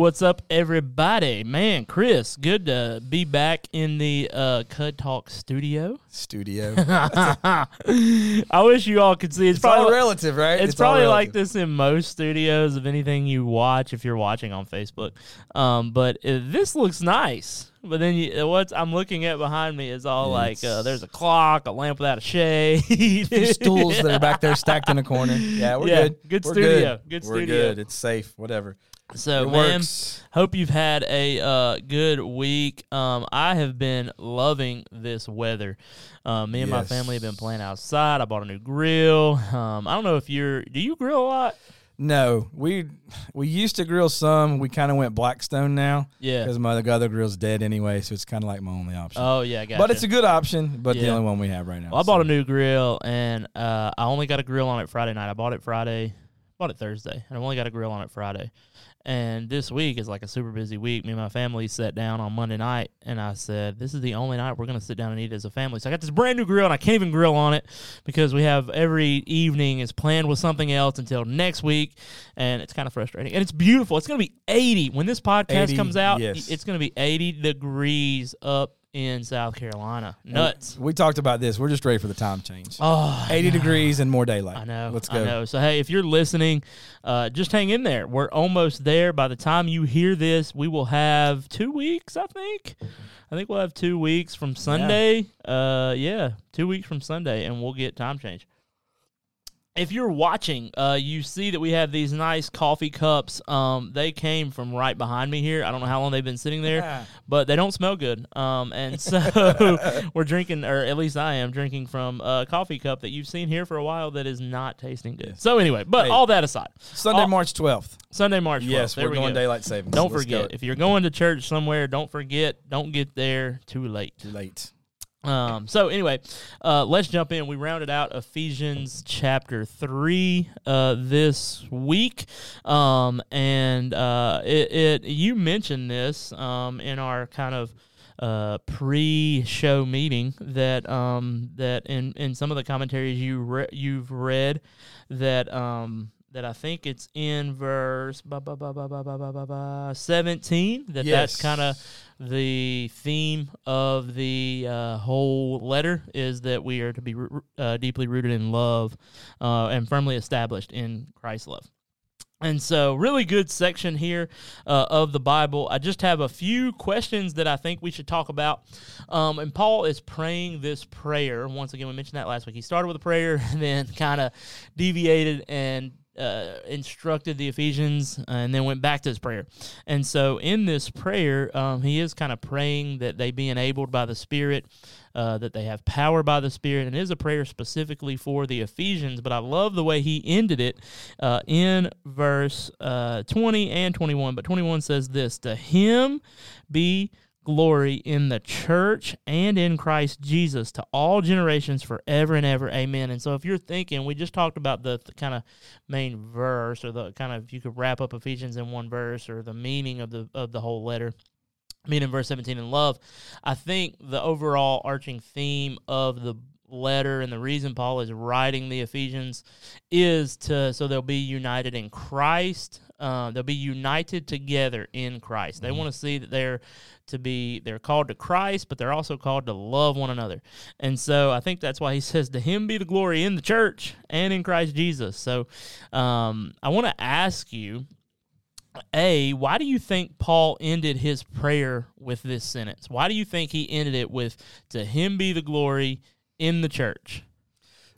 what's up, everybody? Man, Chris, good to be back in the uh, Cud Talk studio. Studio. I wish you all could see. It's, It's all probably relative, right? it's, all probably like this in most studios of anything you watch if you're watching on Facebook. Um, but uh, this looks nice. But then you, what's I'm looking at behind me is all like uh, there's a clock, a lamp without a shade, stools that are back there stacked in a corner. Yeah, we're Yeah, good. good We're studio, good We're studio. good. It's safe. Whatever. So it man, works. Hope you've had a uh, good week. Um, I have been loving this weather. Uh, me and my family have been playing outside. I bought a new grill. Um, I don't know if you're. Do you grill a lot? No, we we used to grill some. We kind of went Blackstone now Yeah. because my other grill's dead anyway, so it's kind of like my only option. Oh yeah, gotcha. But it's a good option, but the only one we have right now. Well, I bought a new grill, and uh, I only got a grill on it Friday night. I bought it Friday, bought it Thursday, and I only got a grill on it Friday. And this week is like a super busy week. Me and my family sat down on Monday night, and I said, "This is the only night we're gonna sit down and eat as a family." So I got this brand new grill, and I can't even grill on it because we have every evening is planned with something else until next week, and it's kind of frustrating. And it's beautiful. It's gonna be eighty when this podcast 80, comes out. yes. It's gonna be eighty degrees up in South Carolina. Nuts. We talked about this. We're just ready for the time change. Oh, 80 degrees and more daylight. I know. Let's go. I know. So hey, if you're listening, uh, just hang in there. We're almost there. By the time you hear this, we will have two weeks. I think. I think we'll have two weeks from Sunday. Uh, yeah, two weeks from Sunday, and we'll get time change. If you're watching, uh, you see that we have these nice coffee cups. Um, they came from right behind me here. I don't know how long they've been sitting there, Yeah. but they don't smell good. Um, and so we're drinking, or at least I am drinking from a coffee cup that you've seen here for a while that is not tasting good. So anyway, but Hey. all that aside, Sunday, All- March 12th. Sunday, March 12th. Yes, there we're we going go. daylight savings. Don't Let's go. forget if you're going to church somewhere, don't forget, don't get there too late. Too late. Um, so anyway, uh, let's jump in. We rounded out Ephesians chapter three uh, this week, um, and uh, it, it, you mentioned this um, in our kind of. Uh, pre-show meeting that um, that in, in some of the commentaries you re- you've read that um, that I think it's in verse 17 that yes. that's kind of the theme of the uh, whole letter is that we are to be uh, deeply rooted in love uh, and firmly established in Christ's love. And so, really good section here uh, of the Bible. I just have a few questions that I think we should talk about. Um, and Paul is praying this prayer. Once again, we mentioned that last week. He started with a prayer and then kind of deviated and uh, instructed the Ephesians and then went back to his prayer. And so, in this prayer, um, he is kind of praying that they be enabled by the Spirit, uh, that they have power by the Spirit, and it is a prayer specifically for the Ephesians. But I love the way he ended it uh, in verse uh, 20 and 21. But 21 says this To him be glory in the church and in Christ Jesus to all generations forever and ever. Amen. And so if you're thinking, we just talked about the, the kind of main verse or the kind of you could wrap up Ephesians in one verse or the meaning of the of the whole letter. Meaning verse 17 in love. I think the overall arching theme of the letter and the reason Paul is writing the Ephesians is to so they'll be united in Christ. Uh, they'll be united together in Christ. They want to see that they're to be they're called to Christ, but they're also called to love one another. And so I think that's why he says to him be the glory in the church and in Christ Jesus. So um, I want to ask you a, why do you think Paul ended his prayer with this sentence? Why do you think he ended it with "To him be the glory in the church"?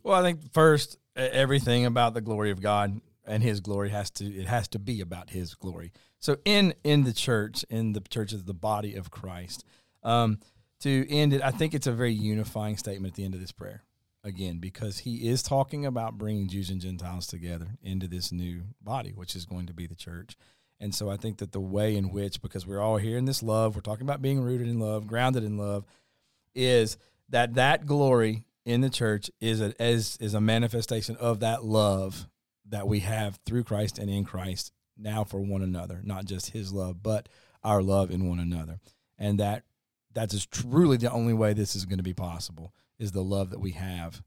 Well, I think first everything about the glory of God and His glory has to it has to be about His glory. So in in the church, in the church is the body of Christ. Um, to end it, I think it's a very unifying statement at the end of this prayer. Again, because he is talking about bringing Jews and Gentiles together into this new body, which is going to be the church. And so I think that the way in which, because we're all here in this love, we're talking about being rooted in love, grounded in love, is that that glory in the church is a as is a manifestation of that love that we have through Christ and in Christ now for one another, not just His love, but our love in one another, and that that is truly the only way this is going to be possible is the love that we have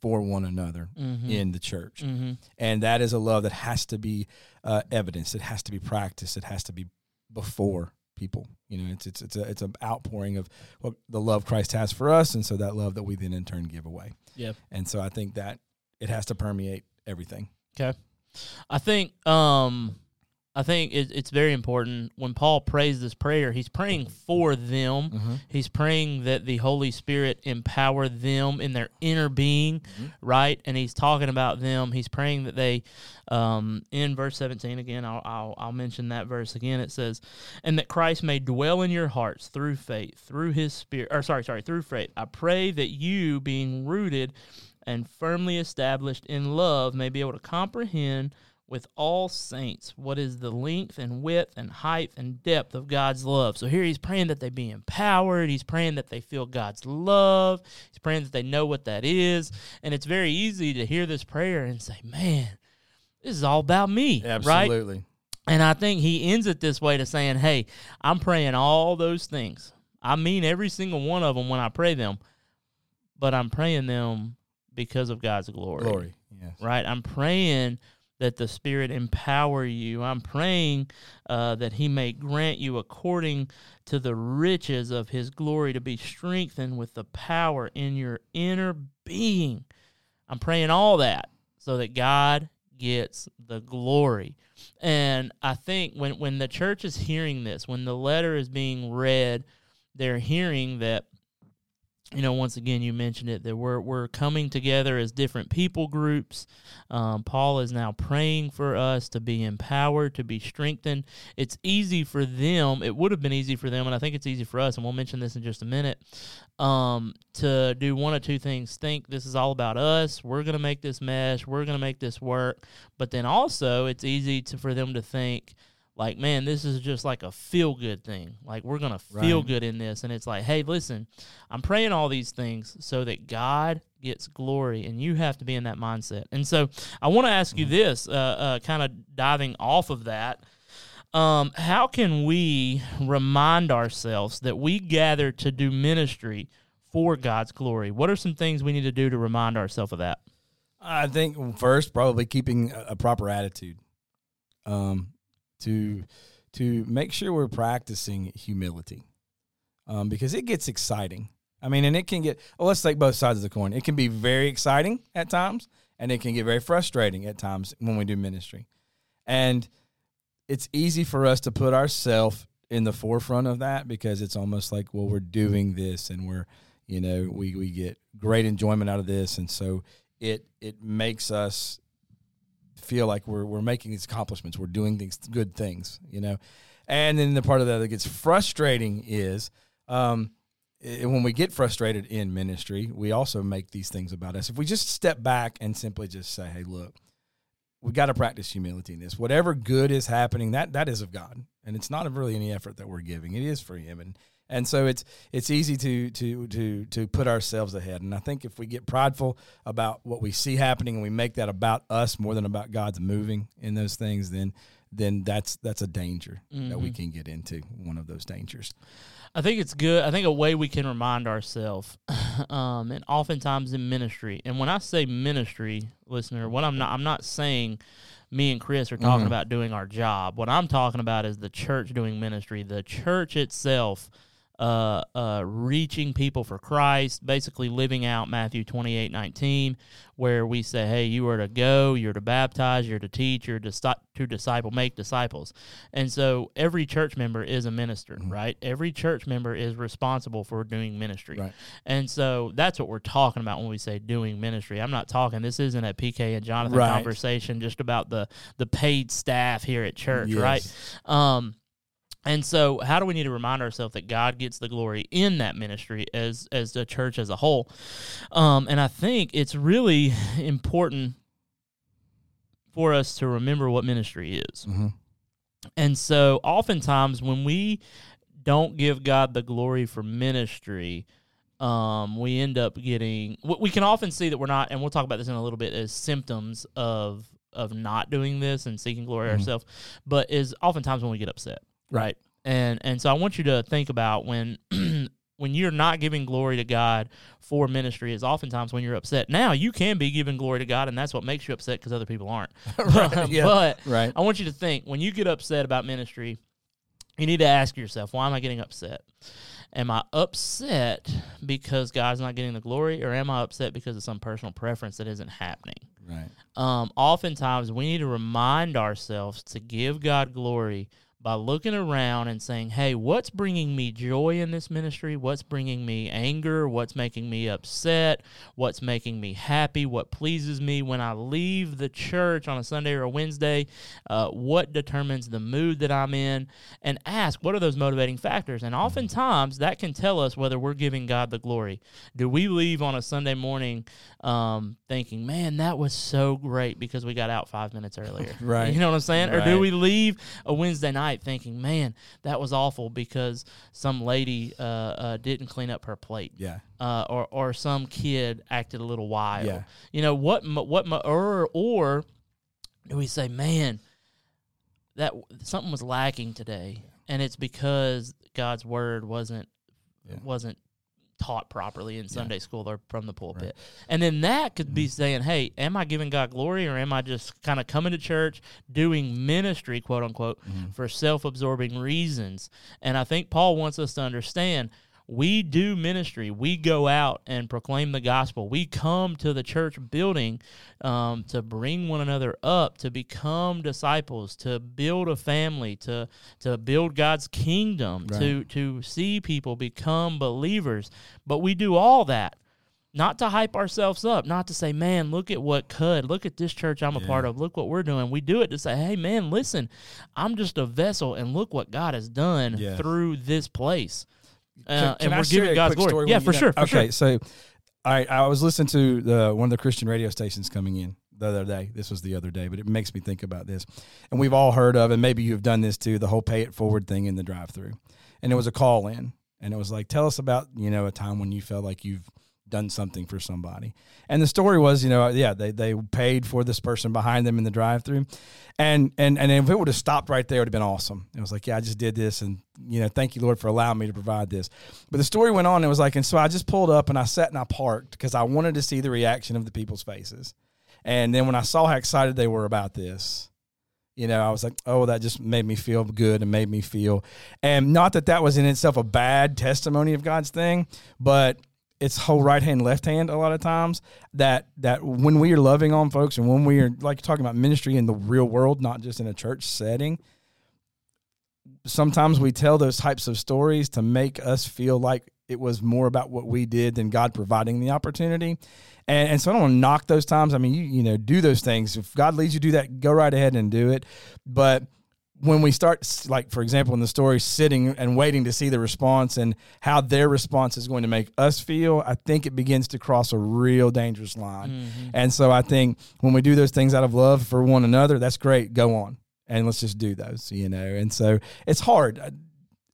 for one another Mhm. in the church. Mhm. And that is a love that has to be uh, evidenced. It has to be practiced. It has to be before people. You know, it's it's it's a it's an outpouring of what the love Christ has for us, and so that love that we then in turn give away. Yeah. And so I think that it has to permeate everything. Okay. I think um I think it, it's very important when Paul prays this prayer, he's praying for them. He's praying that the Holy Spirit empower them in their inner being, Mhm. right? And he's talking about them. He's praying that they, um, in verse 17 again, I'll, I'll, I'll mention that verse again. It says, and that Christ may dwell in your hearts through faith, through his spirit, or sorry, sorry, through faith. I pray that you, being rooted and firmly established in love, may be able to comprehend with all saints what is the length and width and height and depth of God's love. So here he's praying that they be empowered. He's praying that they feel God's love. He's praying that they know what that is. And it's very easy to hear this prayer and say, man, this is all about me, right? Absolutely. And I think he ends it this way to saying, hey, I'm praying all those things. I mean every single one of them when I pray them, but I'm praying them because of God's glory Glory. Yes. right? I'm praying that the Spirit empower you. I'm praying uh, that He may grant you according to the riches of His glory to be strengthened with the power in your inner being. I'm praying all that so that God gets the glory. And I think when, when the church is hearing this, when the letter is being read, they're hearing that you know, once again, you mentioned it that we're we're coming together as different people groups. Um, Paul is now praying for us to be empowered, to be strengthened. It's easy for them. It would have been easy for them, and I think it's easy for us. And we'll mention this in just a minute. Um, to do one of two things: think this is all about us. We're going to make this mesh. We're going to make this work. But then also, it's easy to for them to think like, man, this is just like a feel good thing. Like we're gonna feel Right. good in this, and it's like, hey, listen, I'm praying all these things so that God gets glory, and you have to be in that mindset. And so, I want to ask you this, uh, uh, kind of diving off of that. Um, how can we remind ourselves that we gather to do ministry for God's glory? What are some things we need to do to remind ourselves of that? I think first probably keeping a, a proper attitude, um, to to make sure we're practicing humility, um, because it gets exciting. I mean, and it can get. Well, let's take both sides of the coin. It can be very exciting at times, and it can get very frustrating at times when we do ministry, and it's easy for us to put ourselves in the forefront of that because it's almost like, well, we're doing this, and we're, you know, we we get great enjoyment out of this, and so it it makes us feel like we're we're making these accomplishments, we're doing these good things, you know. And then the part of that that gets frustrating is um, i- when we get frustrated in ministry, we also make these things about us. If we just step back and simply just say, "Hey, look, we got to practice humility in this. Whatever good is happening, that that is of God, and it's not really any effort that we're giving. It is for Him, and and so it's it's easy to to to to put ourselves ahead. And I think if we get prideful about what we see happening and we make that about us more than about God's moving in those things, then then that's that's a danger that we can get into. One of those dangers. I think it's good. I think a way we can remind ourselves, um, and oftentimes in ministry, and when I say ministry, listener, what I'm not, I'm not saying me and Chris are talking Mhm. about doing our job. What I'm talking about is the church doing ministry, the church itself, uh, uh, reaching people for Christ, basically living out Matthew 28, 19, where we say, hey, you are to go, you're to baptize, you're to teach, you're to, sti- to disciple, make disciples. And so every church member is a minister, Mhm. right? Every church member is responsible for doing ministry. Right. And so that's what we're talking about when we say doing ministry. I'm not talking this isn't a PK and Jonathan Right. conversation just about the the paid staff here at church, Yes. right? Um and so how do we need to remind ourselves that God gets the glory in that ministry as as the church as a whole? Um and I think it's really important for us to remember what ministry is. Mm-hmm. And so oftentimes when we don't give God the glory for ministry, um, we end up getting we we can often see that we're not and we'll talk about this in a little bit as symptoms of of not doing this and seeking glory Mhm. ourselves, but is oftentimes when we get upset. Right. And and so I want you to think about when when you're not giving glory to God for ministry is oftentimes when you're upset. Now you can be giving glory to God, and that's what makes you upset because other people aren't. Right, yeah, but right. I want you to think when you get upset about ministry, you need to ask yourself, why am I getting upset? Am I upset because God's not getting the glory, or am I upset because of some personal preference that isn't happening? Right. Um, oftentimes, we need to remind ourselves to give God glory by looking around and saying, hey, what's bringing me joy in this ministry? What's bringing me anger? What's making me upset? What's making me happy? What pleases me when I leave the church on a Sunday or a Wednesday? Uh, what determines the mood that I'm in? And ask, what are those motivating factors? And oftentimes, that can tell us whether we're giving God the glory. Do we leave on a Sunday morning um, thinking, man, that was so great because we got out five minutes earlier? Right. You know what I'm saying? Or do we leave a Wednesday night thinking, man, that was awful because some lady uh, uh, didn't clean up her plate? Yeah. Uh, or, or some kid acted a little wild. Yeah. You know what? What? Or or do we say, man, that something was lacking today, and it's because God's word wasn't Yeah. wasn't taught properly in Sunday school or from the pulpit. Right. And then that could be mm-hmm. saying, hey, am I giving God glory or am I just kind of coming to church doing ministry, quote unquote, mm-hmm. for self absorbing reasons? And I think Paul wants us to understand we do ministry. We go out and proclaim the gospel. We come to the church building um, to bring one another up, to become disciples, to build a family, to to build God's kingdom, to to see people become believers. But we do all that not to hype ourselves up, not to say, man, look at what could, look at this church I'm a part of, look what we're doing. We do it to say, hey, man, listen, I'm just a vessel, and look what God has done Yeah. through this place. Uh, Can- can and I we're giving God's glory. Yeah, for sure. For okay, sure. so I I was listening to the one of the Christian radio stations coming in the other day. This was the other day, but it makes me think about this. And we've all heard of, and maybe you've done this too, the whole pay it forward thing in the drive through. And it was a call in, and it was like, tell us about you know a time when you felt like you've done something for somebody. And the story was, you know, yeah, they they paid for this person behind them in the drive through. And and and if it would have stopped right there, it would have been awesome. It was like, yeah, I just did this and you know, thank you, Lord, for allowing me to provide this. But the story went on, it was like, and so I just pulled up and I sat and I parked because I wanted to see the reaction of the people's faces. And then when I saw how excited they were about this, you know, I was like, oh, that just made me feel good and made me feel. And not that that was in itself a bad testimony of God's thing, but it's whole right hand, left hand a lot of times that that when we are loving on folks and when we are like talking about ministry in the real world, not just in a church setting, sometimes we tell those types of stories to make us feel like it was more about what we did than God providing the opportunity. And, and so I don't want to knock those times. I mean, you you know, do those things. If God leads you to do that, go right ahead and do it. But when we start, like for example, in the story, sitting and waiting to see the response and how their response is going to make us feel, I think it begins to cross a real dangerous line. Mm-hmm. And so I think when we do those things out of love for one another, that's great. Go on and let's just do those, you know. And so it's hard. Uh,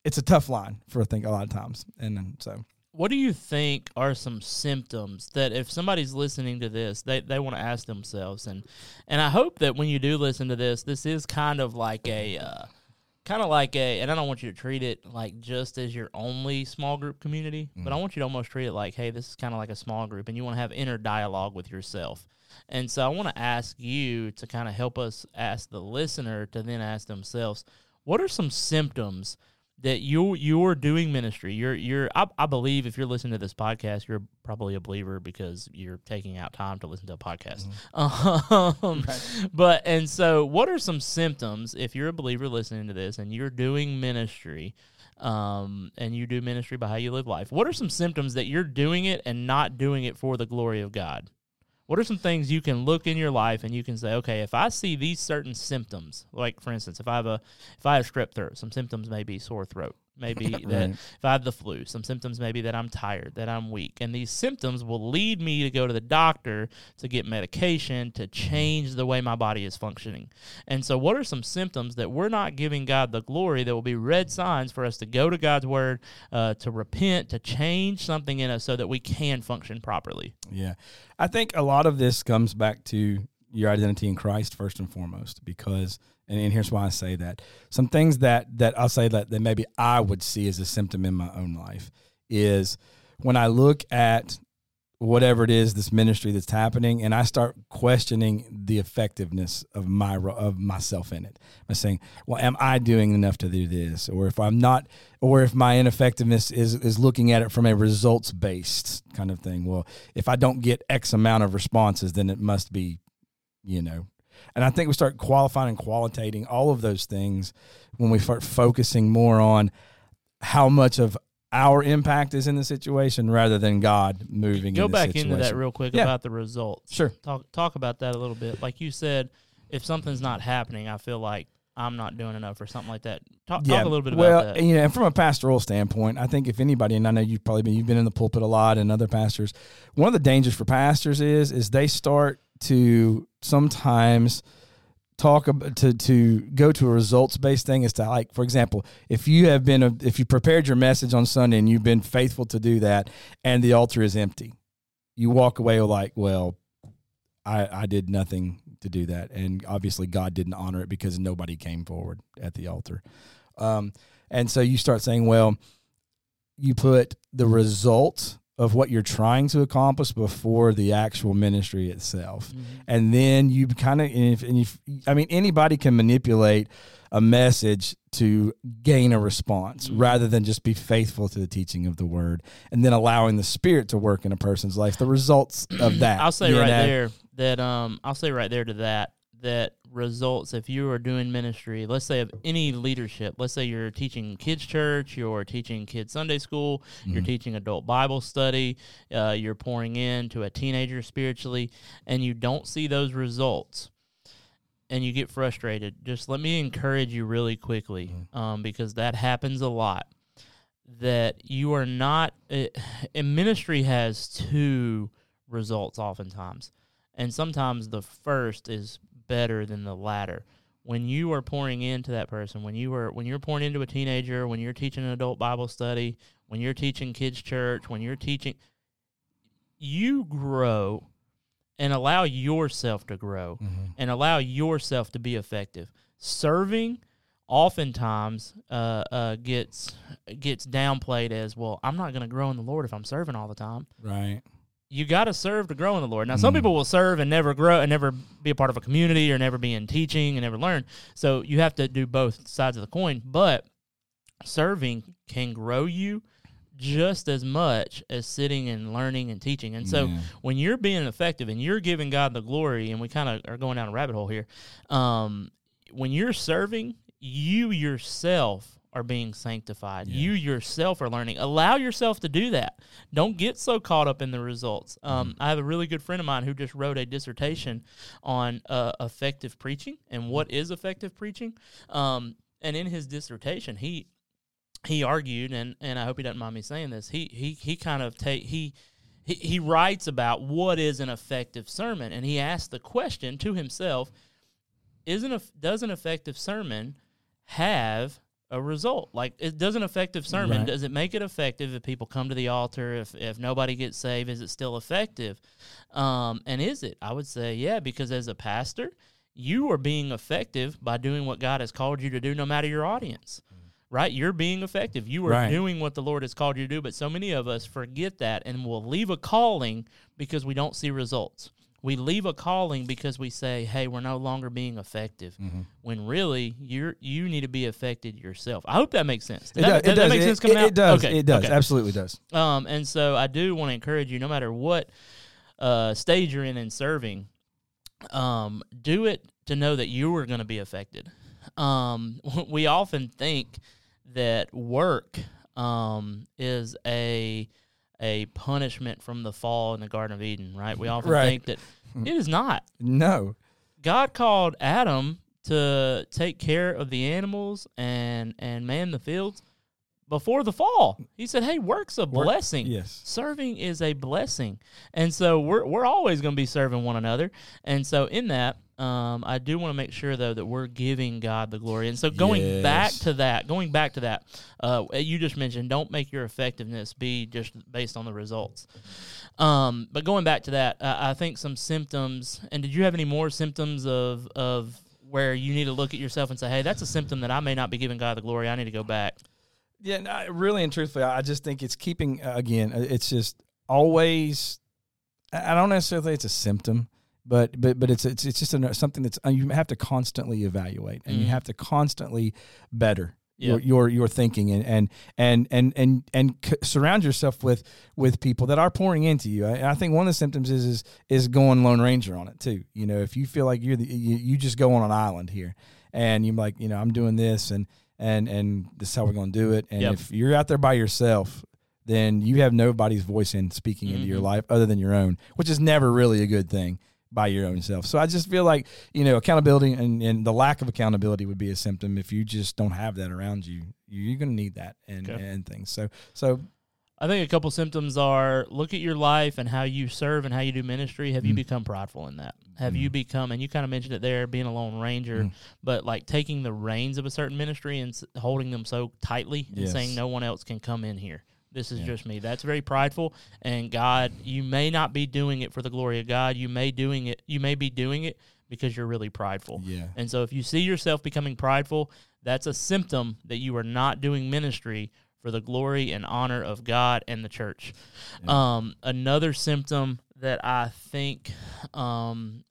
it's a tough line for I think a lot of times, and um, so What do you think are some symptoms that if somebody's listening to this, they, they want to ask themselves and and I hope that when you do listen to this, this is kind of like a uh, kind of like a and I don't want you to treat it like just as your only small group community, but I want you to almost treat it like, hey, this is kind of like a small group and you want to have inner dialogue with yourself. And so I want to ask you to kind of help us ask the listener to then ask themselves, what are some symptoms that you you're doing ministry. You're you're I, I believe if you're listening to this podcast, you're probably a believer because you're taking out time to listen to a podcast. Um, But and so, what are some symptoms if you're a believer listening to this and you're doing ministry? Um, and you do ministry by how you live life. What are some symptoms that you're doing it and not doing it for the glory of God? What are some things you can look in your life and you can say, okay, if I see these certain symptoms, like for instance, if I have a if I have strep throat, some symptoms may be sore throat, maybe that Right. if I have the flu, some symptoms may be that I'm tired, that I'm weak, and these symptoms will lead me to go to the doctor to get medication to change the way my body is functioning. And so, what are some symptoms that we're not giving God the glory that will be red signs for us to go to God's word, uh, to repent, to change something in us so that we can function properly? Yeah. I think a lot of this comes back to your identity in Christ first and foremost because and, and here's why I say that. Some things that that I'll say that, that maybe I would see as a symptom in my own life is when I look at whatever it is this ministry that's happening and i start questioning the effectiveness of my of myself in it. I'm saying well am i doing enough to do this? Or if i'm not or if my ineffectiveness is is looking at it from a results based kind of thing. Well if i don't get x amount of responses then it must be you know and i think we start qualifying and qualitating all of those things when we start focusing more on how much of our impact is in the situation rather than God moving. Go in back situation. into that real quick Yeah. about the results. Sure. Talk talk about that a little bit. Like you said, if something's not happening, I feel like I'm not doing enough or something like that. Talk, talk a little bit well, about that. you know, from a pastoral standpoint, I think if anybody, and I know you've probably been, you've been in the pulpit a lot, and other pastors, one of the dangers for pastors is, is they start to sometimes talk about to to go to a results based thing is to like for example if you have been a, if you prepared your message on sunday and you've been faithful to do that and the altar is empty you walk away like well i i did nothing to do that. And obviously god didn't honor it because nobody came forward at the altar. Um and so you start saying well you put the result of what you're trying to accomplish before the actual ministry itself Mhm. and then you kind of and if, and if i mean anybody can manipulate a message to gain a response Mhm. rather than just be faithful to the teaching of the word and then allowing the spirit to work in a person's life the results of that I'll say right know? there that um I'll say right there to that that results if you are doing ministry, let's say of any leadership, let's say you're teaching kids church, you're teaching kids Sunday school, you're Mhm. teaching adult Bible study, uh, you're pouring into a teenager spiritually, and you don't see those results, and you get frustrated. Just let me encourage you really quickly, Mhm. um, because that happens a lot. That you are not. Uh, and ministry has two results oftentimes. And sometimes the first is better than the latter. When you are pouring into that person, when you are when you're pouring into a teenager, when you're teaching an adult Bible study, when you're teaching kids church, when you're teaching you grow and allow yourself to grow Mhm. and allow yourself to be effective. Serving oftentimes uh, uh, gets gets downplayed as well. I'm not going to grow in the Lord if I'm serving all the time right you got to serve to grow in the Lord. Now, some Mhm. people will serve and never grow and never be a part of a community or never be in teaching and never learn. So you have to do both sides of the coin. But serving can grow you just as much as sitting and learning and teaching. And so Yeah. when you're being effective and you're giving God the glory, and we kind of are going down a rabbit hole here, um, when you're serving, you yourself are being sanctified. Yeah. You yourself are learning. Allow yourself to do that. Don't get so caught up in the results. Um, Mm-hmm. I have a really good friend of mine who just wrote a dissertation on uh, effective preaching and what is effective preaching. Um, and in his dissertation, he he argued, and, and I hope he doesn't mind me saying this. He he he kind of take he. He, he writes about what is an effective sermon, and he asked the question to himself: Isn't a, does an effective sermon have a result? Like, it does an effective sermon Right. does it make it effective if people come to the altar? If if nobody gets saved, is it still effective? Um, and is it? I would say yeah, because as a pastor, you are being effective by doing what God has called you to do, no matter your audience. Right, you're being effective. You are Right. doing what the Lord has called you to do. But so many of us forget that and will leave a calling because we don't see results. We leave a calling because we say, "Hey, we're no longer being effective." Mhm. When really, you're you need to be affected yourself. I hope that makes sense. It, Does that, does, it that make It- sense coming it, out? it does. Okay, It does. okay. Absolutely does. Um, and so I do want to encourage you, no matter what uh, stage you're in in serving, um, do it to know that you are going to be affected. Um, we often think that work um, is a a punishment from the fall in the Garden of Eden, right? We often Right. think that hmm. it is not. No. God called Adam to take care of the animals and and man the fields before the fall. He said, "Hey, work's a Work- blessing. Yes. Serving is a blessing." And so we're we're always going to be serving one another. And so in that, um, I do want to make sure though that we're giving God the glory. And so going back to that, going back to that, uh, you just mentioned don't make your effectiveness be just based on the results. Um, but going back to that, uh, I think some symptoms. And did you have any more symptoms of of where you need to look at yourself and say, "Hey, that's a symptom that I may not be giving God the glory. I need to go back." Yeah, no, really and truthfully, I just think it's keeping uh, again. uh, It's just always. I I don't necessarily think it's a symptom, but but but it's it's it's just a, something that's uh, you have to constantly evaluate, and you Mhm. have to constantly better Yeah. your your your thinking, and and and and and and c- surround yourself with with people that are pouring into you. I, I think one of the symptoms is is is going Lone Ranger on it too. You know, if you feel like you're the you, you just go on an island here, and you're like, you know, I'm doing this, and and and this is how we're going to do it. And Yep. if you're out there by yourself, then you have nobody's voice in speaking into your Mhm. life other than your own, which is never really a good thing by your own self. So I just feel like you know accountability and, and the lack of accountability would be a symptom if you just don't have that around you. You're going to need that and Okay. and things. So so I think a couple symptoms are look at your life and how you serve and how you do ministry. Have you Mm. become prideful in that? Have you Mm. become, and you kind of mentioned it there, being a lone ranger, Mm. but like taking the reins of a certain ministry and holding them so tightly and saying no one else can come in here. This is Yeah. just me. That's very prideful. And God, you may not be doing it for the glory of God. You may doing it. You may be doing it because you're really prideful. yeah, And so if you see yourself becoming prideful, that's a symptom that you are not doing ministry for the glory and honor of God and the church. Yeah. Um, another symptom that I think um,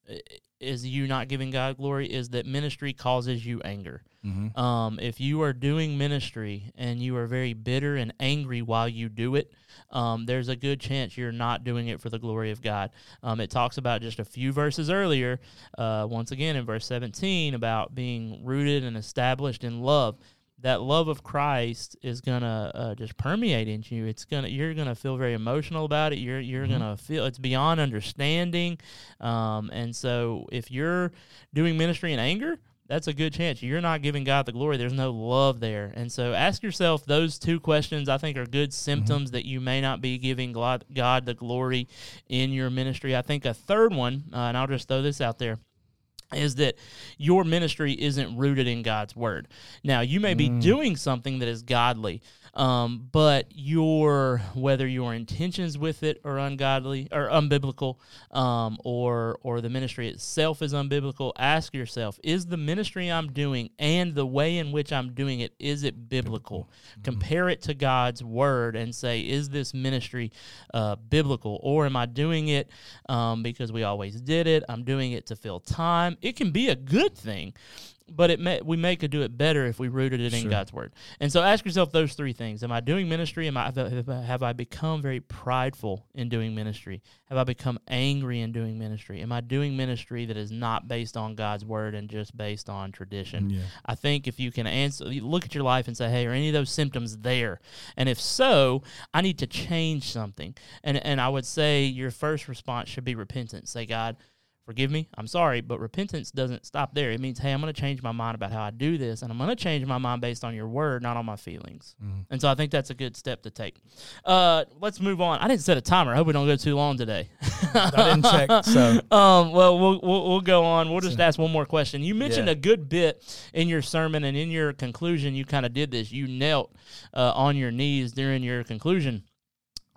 is you not giving God glory is that ministry causes you anger. mm-hmm. Um, if you are doing ministry and you are very bitter and angry while you do it, um, there's a good chance you're not doing it for the glory of God. Um, it talks about just a few verses earlier, uh, once again in verse 17, about being rooted and established in love. That love of Christ is gonna uh, just permeate into you. It's gonna you're gonna feel very emotional about it. You're you're Mhm. gonna feel it's beyond understanding, um, and so if you're doing ministry in anger, that's a good chance you're not giving God the glory. There's no love there. And so ask yourself those two questions, I think, are good symptoms that you may not be giving God, God the glory in your ministry. I think a third one, uh, and I'll just throw this out there. Is that your ministry isn't rooted in God's word? Now, you may be Mm. doing something that is godly, um, but your whether your intentions with it are ungodly or unbiblical, um, or or the ministry itself is unbiblical, ask yourself: Is the ministry I'm doing and the way in which I'm doing it is it biblical? Compare it to God's word and say: Is this ministry uh, biblical, or am I doing it um, because we always did it? I'm doing it to fill time. It can be a good thing. But it may, we may could do it better if we rooted it in Sure. God's word. And so ask yourself those three things: Am I doing ministry? Am I have I- become very prideful in doing ministry? Have I become angry in doing ministry? Am I doing ministry that is not based on God's word and just based on tradition? yeah, I think if you can answer, you look at your life and say, "Hey, are any of those symptoms there?" And if so, I need to change something. And and I would say your first response should be repentance. Say, God, forgive me. I'm sorry, but repentance doesn't stop there. It means, hey, I'm going to change my mind about how I do this, and I'm going to change my mind based on your word, not on my feelings. Mhm. And so I think that's a good step to take. Uh, let's move on. I didn't set a timer. I hope we don't go too long today. I didn't check. So Um, well, we'll we'll we'll go on. We'll just ask one more question. You mentioned Yeah. a good bit in your sermon and in your conclusion. You kind of did this. You knelt uh, on your knees during your conclusion.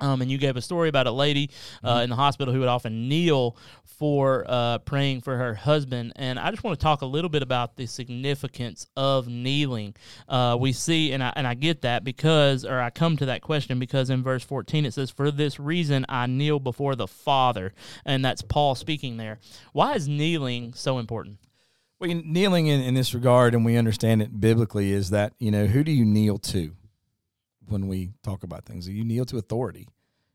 Um, and you gave a story about a lady uh, in the hospital who would often kneel for uh, praying for her husband. And I just want to talk a little bit about the significance of kneeling. Uh, we see, and I, and I get that because, or I come to that question because in verse 14 it says, For this reason I kneel before the Father. And that's Paul speaking there. Why is kneeling so important? well, kneeling in, in this regard, and we understand it biblically, is that you know who do you kneel to when we talk about things? You kneel to authority.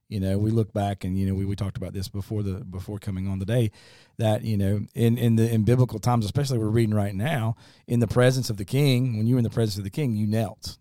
You know, we look back and you know we, we talked about this before the before coming on today, that you know in in the in biblical times, especially we're reading right now, in the presence of the king, when you were in the presence of the king, you knelt,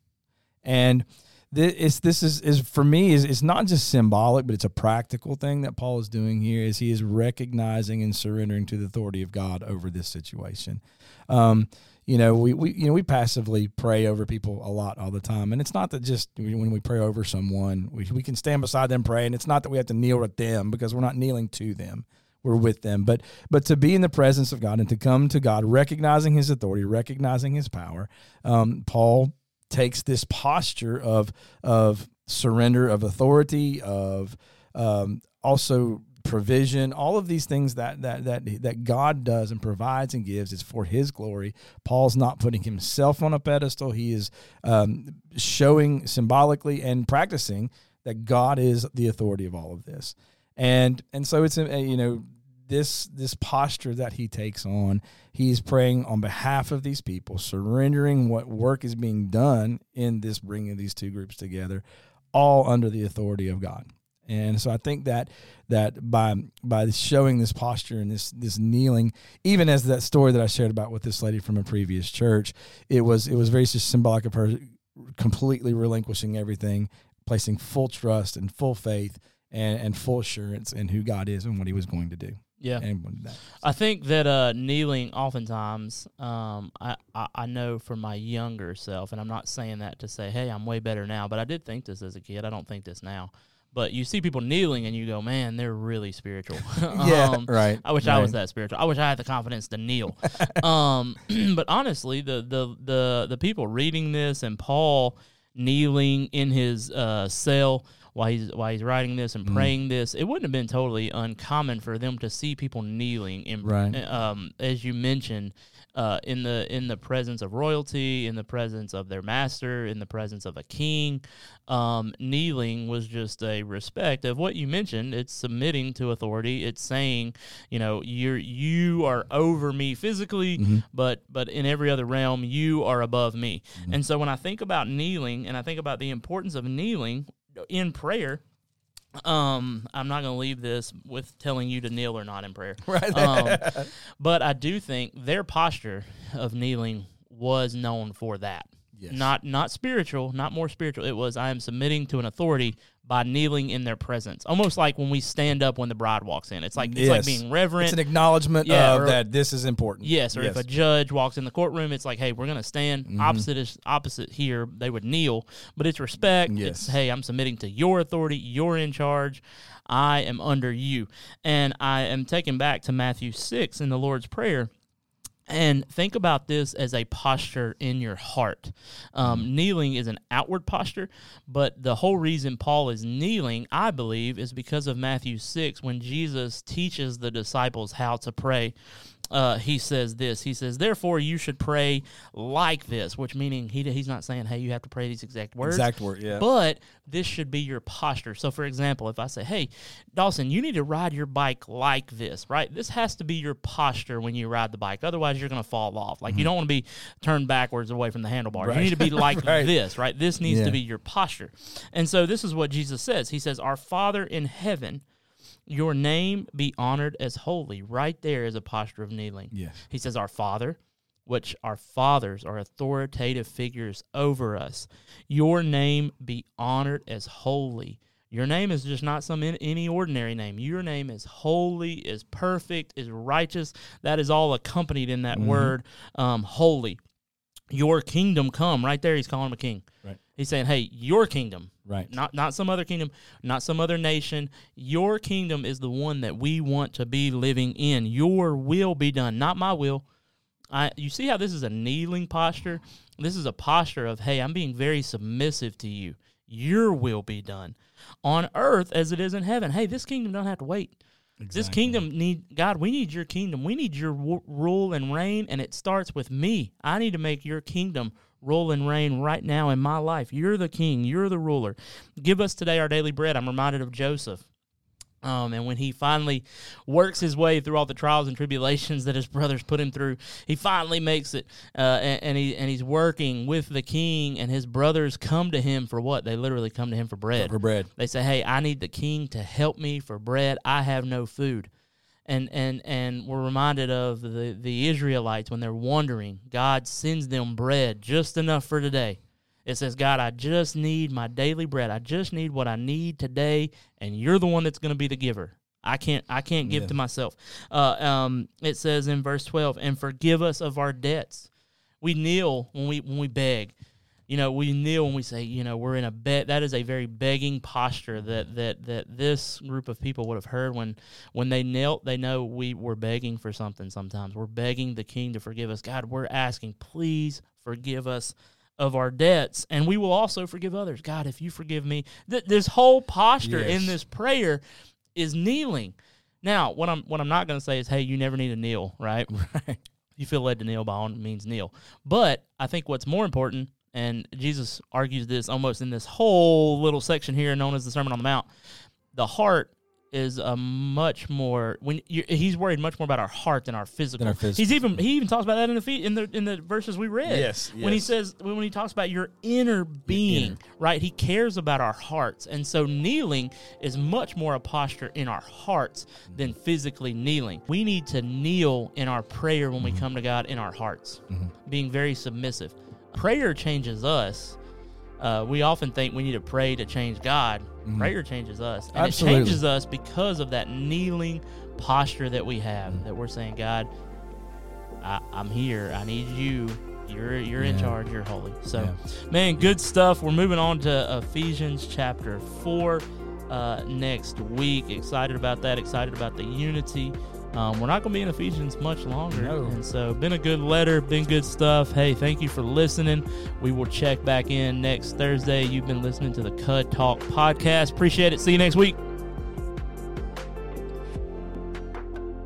and this this is is for me is it's not just symbolic, but it's a practical thing that Paul is doing here. Is he is recognizing and surrendering to the authority of God over this situation. Um, you know, we, we you know we passively pray over people a lot all the time, and it's not that just when we pray over someone, we we can stand beside them pray, and it's not that we have to kneel at them because we're not kneeling to them we're with them but but to be in the presence of god and to come to god recognizing his authority recognizing his power um, paul takes this posture of of surrender of authority of um, also provision, all of these things that that that that God does and provides and gives is for His glory. Paul's not putting himself on a pedestal; he is um, showing symbolically and practicing that God is the authority of all of this. And and so it's you know this this posture that he takes on he's praying on behalf of these people surrendering what work is being done in this bringing these two groups together all under the authority of god. And so i think that that by by showing this posture and this this kneeling even as that story that i shared about with this lady from a previous church it was it was very symbolic of her completely relinquishing everything placing full trust and full faith and, and full assurance in who god is and what he was going to do Yeah. and that. I think that uh, kneeling, oftentimes, um, I, I I know for my younger self, and I'm not saying that to say, hey, I'm way better now, but I did think this as a kid. I don't think this now. But you see people kneeling, and you go, man, they're really spiritual. yeah, Um, right. I wish I was that spiritual. I wish I had the confidence to kneel. um, but honestly, the, the the the people reading this and Paul kneeling in his uh, cell while he's while he's writing this and Mhm. praying this, it wouldn't have been totally uncommon for them to see people kneeling in Right. um, as you mentioned. Uh, in the in the presence of royalty, in the presence of their master, in the presence of a king, um, kneeling was just a respect of what you mentioned. It's submitting to authority. It's saying, you know, you're you are over me physically, Mhm. but but in every other realm, you are above me. Mhm. And so when I think about kneeling, and I think about the importance of kneeling in prayer, um, I'm not going to leave this with telling you to kneel or not in prayer. Right. Um, But I do think their posture of kneeling was known for that. Yes. Not not spiritual, not more spiritual. It was I am submitting to an authority by kneeling in their presence. Almost like when we stand up when the bride walks in. It's like it's like being reverent. It's an acknowledgement Yeah, of or- that this is important. Yes, or if a judge walks in the courtroom, it's like, hey, we're gonna stand Mhm. opposite is opposite here. They would kneel, but it's respect. It's Yes. hey, I'm submitting to your authority. You're in charge. I am under you, and I am taken back to Matthew six in the Lord's prayer. And think about this as a posture in your heart. Um, Kneeling is an outward posture, but the whole reason Paul is kneeling, I believe, is because of Matthew 6 when Jesus teaches the disciples how to pray. Uh, he says this. He says, "Therefore, you should pray like this," which meaning he he's not saying, "Hey, you have to pray these exact words." exact word. Yeah. But this should be your posture. So, for example, if I say, hey, Dawson, you need to ride your bike like this, right? This has to be your posture when you ride the bike. Otherwise, you're going to fall off. Like, you don't want to be turned backwards away from the handlebars. Right. You need to be like Right. this, right? This needs Yeah. to be your posture. And so, this is what Jesus says He says, Our Father in heaven, your name be honored as holy. Right there is a posture of kneeling. yeah. He says, Our Father, which our fathers are authoritative figures over us. Your name be honored as holy. Your name is just not some in, any ordinary name. Your name is holy, is perfect, is righteous. That is all accompanied in that Mhm. word, um, holy. Your kingdom come. Right there, he's calling him a king. Right. He's saying, "Hey, your kingdom, Right. not not some other kingdom, not some other nation. Your kingdom is the one that we want to be living in. Your will be done, not my will. I you see how this is a kneeling posture? This is a posture of, hey, I'm being very submissive to you. Your will be done on earth as it is in heaven. Hey, this kingdom don't have to wait. This kingdom need God. We need your kingdom. We need your w- rule and reign, and it starts with me. I need to make your kingdom rule and reign right now in my life. You're the king. You're the ruler. Give us today our daily bread. I'm reminded of Joseph. Um, and when he finally works his way through all the trials and tribulations that his brothers put him through, he finally makes it, uh, and, and he and he's working with the king. And his brothers come to him for what? They literally come to him for bread. For bread. They say, "Hey, I need the king to help me for bread. I have no food." And and and we're reminded of the the Israelites when they're wandering. God sends them bread just enough for today. It says, "God, I just need my daily bread. I just need what I need today, and you're the one that's going to be the giver." I can't I can't give Yeah. to myself. Uh, um, it says in verse 12, "And forgive us of our debts." We kneel when we when we beg you know, we kneel when we say, you know, we're in a bet. That is a very begging posture that that that this group of people would have heard when when they knelt. They know we were begging for something. Sometimes we're begging the King to forgive us. God, we're asking, please forgive us of our debts, and we will also forgive others. God, if you forgive me, Th- this whole posture in this prayer is kneeling. Now, what I'm what I'm not going to say is, hey, you never need to kneel, right? Right. You feel led to kneel, by all means kneel. But I think what's more important, and Jesus argues this almost in this whole little section here, known as the Sermon on the Mount, the heart is a much more when you he's worried much more about our heart than our physical. our physical. He's even he even talks about that in the fe- in the in the verses we read. Yes, when he says when he talks about your inner being, inner. right? He cares about our hearts, and so kneeling is much more a posture in our hearts than physically kneeling. We need to kneel in our prayer when we Mm-hmm. come to God in our hearts, being very submissive. Prayer changes us. Uh, we often think we need to pray to change God. Prayer changes us, and Mm-hmm. Absolutely. it changes us because of that kneeling posture that we have. Mm-hmm. That we're saying, God, I, I'm here. I need you. You're you're in charge. You're holy. So, Yeah. man, good stuff. We're moving on to Ephesians chapter four uh, next week. Excited about that. Excited about the unity. Um, we're not going to be in Ephesians much longer. No. And so, been a good letter, been good stuff. Hey, thank you for listening. We will check back in next Thursday. You've been listening to the Cud Talk podcast. Appreciate it. See you next week.